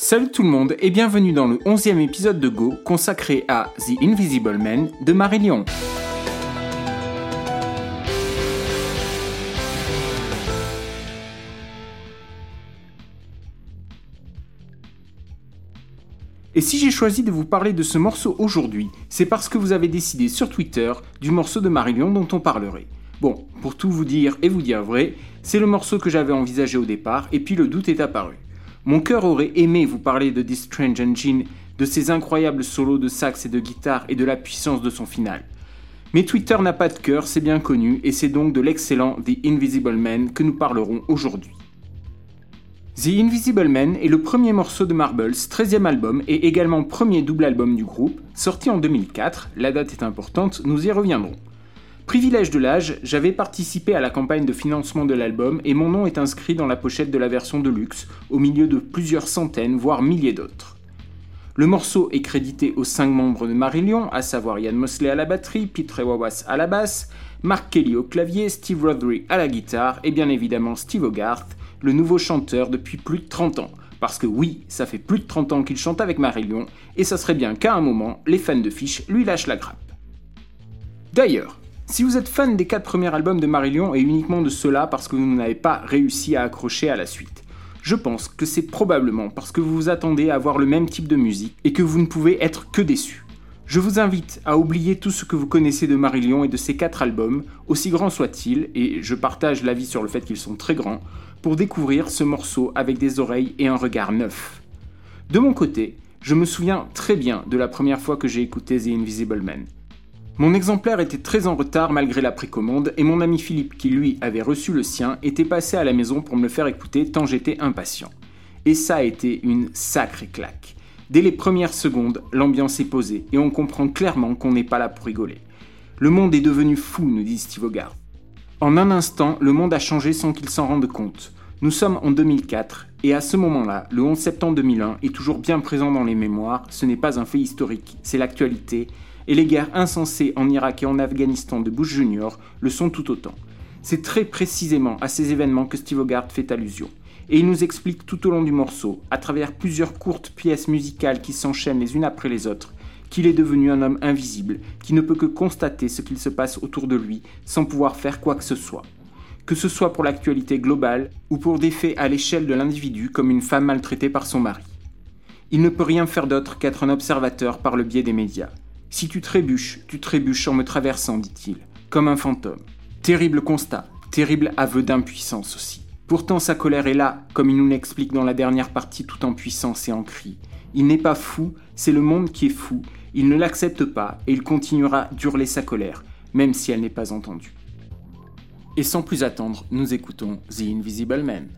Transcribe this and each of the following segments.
Salut tout le monde et bienvenue dans le 11e épisode de Go consacré à The Invisible Man de Marie-Lyon. Et si j'ai choisi de vous parler de ce morceau aujourd'hui, c'est parce que vous avez décidé sur Twitter du morceau de Marie-Lyon dont on parlerait. Bon, pour tout vous dire et vous dire vrai, c'est le morceau que j'avais envisagé au départ et puis le doute est apparu. Mon cœur aurait aimé vous parler de This Strange Engine, de ses incroyables solos de sax et de guitare et de la puissance de son final. Mais Twitter n'a pas de cœur, c'est bien connu, et c'est donc de l'excellent The Invisible Man que nous parlerons aujourd'hui. The Invisible Man est le premier morceau de Marbles, 13e album et également premier double album du groupe, sorti en 2004, la date est importante, nous y reviendrons. Privilège de l'âge, j'avais participé à la campagne de financement de l'album et mon nom est inscrit dans la pochette de la version de luxe, au milieu de plusieurs centaines, voire milliers d'autres. Le morceau est crédité aux cinq membres de Marillion, à savoir Ian Mosley à la batterie, Pete Rewawas à la basse, Mark Kelly au clavier, Steve Rothery à la guitare et bien évidemment Steve Hogarth, le nouveau chanteur depuis plus de 30 ans. Parce que oui, ça fait plus de 30 ans qu'il chante avec Marillion et ça serait bien qu'à un moment, les fans de Fish lui lâchent la grappe. D'ailleurs, si vous êtes fan des quatre premiers albums de Marillion et uniquement de ceux-là parce que vous n'avez pas réussi à accrocher à la suite, je pense que c'est probablement parce que vous vous attendez à avoir le même type de musique et que vous ne pouvez être que déçu. Je vous invite à oublier tout ce que vous connaissez de Marillion et de ses quatre albums, aussi grands soient-ils, et je partage l'avis sur le fait qu'ils sont très grands, pour découvrir ce morceau avec des oreilles et un regard neuf. De mon côté, je me souviens très bien de la première fois que j'ai écouté The Invisible Man. Mon exemplaire était très en retard malgré la précommande et mon ami Philippe, qui lui avait reçu le sien, était passé à la maison pour me le faire écouter tant j'étais impatient. Et ça a été une sacrée claque. Dès les premières secondes, l'ambiance est posée et on comprend clairement qu'on n'est pas là pour rigoler. Le monde est devenu fou, nous dit Steve Hogarth. En un instant, le monde a changé sans qu'il s'en rende compte. Nous sommes en 2004 et à ce moment-là, le 11 septembre 2001 est toujours bien présent dans les mémoires, ce n'est pas un fait historique, c'est l'actualité et les guerres insensées en Irak et en Afghanistan de Bush Jr. le sont tout autant. C'est très précisément à ces événements que Steve Hogarth fait allusion. Et il nous explique tout au long du morceau, à travers plusieurs courtes pièces musicales qui s'enchaînent les unes après les autres, qu'il est devenu un homme invisible, qui ne peut que constater ce qu'il se passe autour de lui sans pouvoir faire quoi que ce soit. Que ce soit pour l'actualité globale ou pour des faits à l'échelle de l'individu comme une femme maltraitée par son mari. Il ne peut rien faire d'autre qu'être un observateur par le biais des médias. Si tu trébuches, tu trébuches en me traversant, dit-il, comme un fantôme. Terrible constat, terrible aveu d'impuissance aussi. Pourtant sa colère est là, comme il nous l'explique dans la dernière partie tout en puissance et en cri. Il n'est pas fou, c'est le monde qui est fou, il ne l'accepte pas et il continuera d'hurler sa colère, même si elle n'est pas entendue. Et sans plus attendre, nous écoutons The Invisible Man.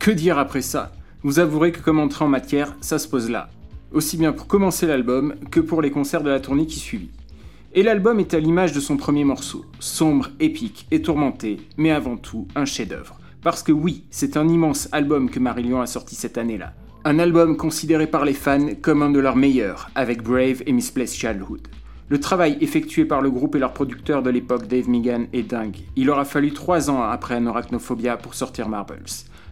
Que dire après ça? Vous avouerez que comme entrer en matière, ça se pose là. Aussi bien pour commencer l'album que pour les concerts de la tournée qui suivit. Et l'album est à l'image de son premier morceau, sombre, épique et tourmenté, mais avant tout un chef-d'œuvre. Parce que oui, c'est un immense album que Marillion a sorti cette année-là. Un album considéré par les fans comme un de leurs meilleurs, avec Brave et Misplaced Childhood. Le travail effectué par le groupe et leur producteur de l'époque, Dave Megan, est dingue. Il aura fallu trois ans après Anorachnophobia pour sortir Marbles.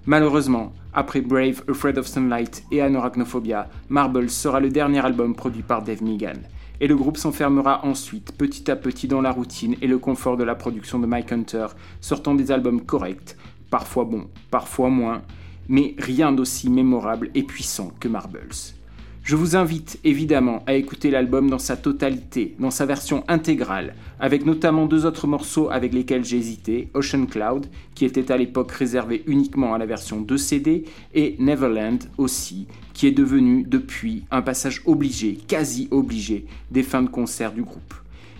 Malheureusement, après Brave, Afraid of Sunlight et Anorachnophobia, Marbles sera le dernier album produit par Dave Megan et le groupe s'enfermera ensuite petit à petit dans la routine et le confort de la production de Mike Hunter, sortant des albums corrects, parfois bons, parfois moins, mais rien d'aussi mémorable et puissant que Marbles. Je vous invite évidemment à écouter l'album dans sa totalité, dans sa version intégrale, avec notamment deux autres morceaux avec lesquels j'ai hésité, Ocean Cloud, qui était à l'époque réservé uniquement à la version 2 CD, et Neverland aussi, qui est devenu depuis un passage obligé, quasi obligé, des fins de concert du groupe.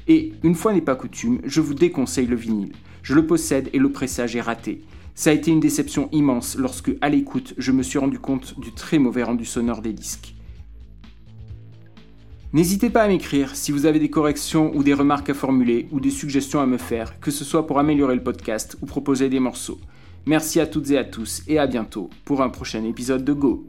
Et une fois n'est pas coutume, je vous déconseille le vinyle. Je le possède et le pressage est raté. Ça a été une déception immense lorsque, à l'écoute, je me suis rendu compte du très mauvais rendu sonore des disques. N'hésitez pas à m'écrire si vous avez des corrections ou des remarques à formuler ou des suggestions à me faire, que ce soit pour améliorer le podcast ou proposer des morceaux. Merci à toutes et à tous et à bientôt pour un prochain épisode de Go.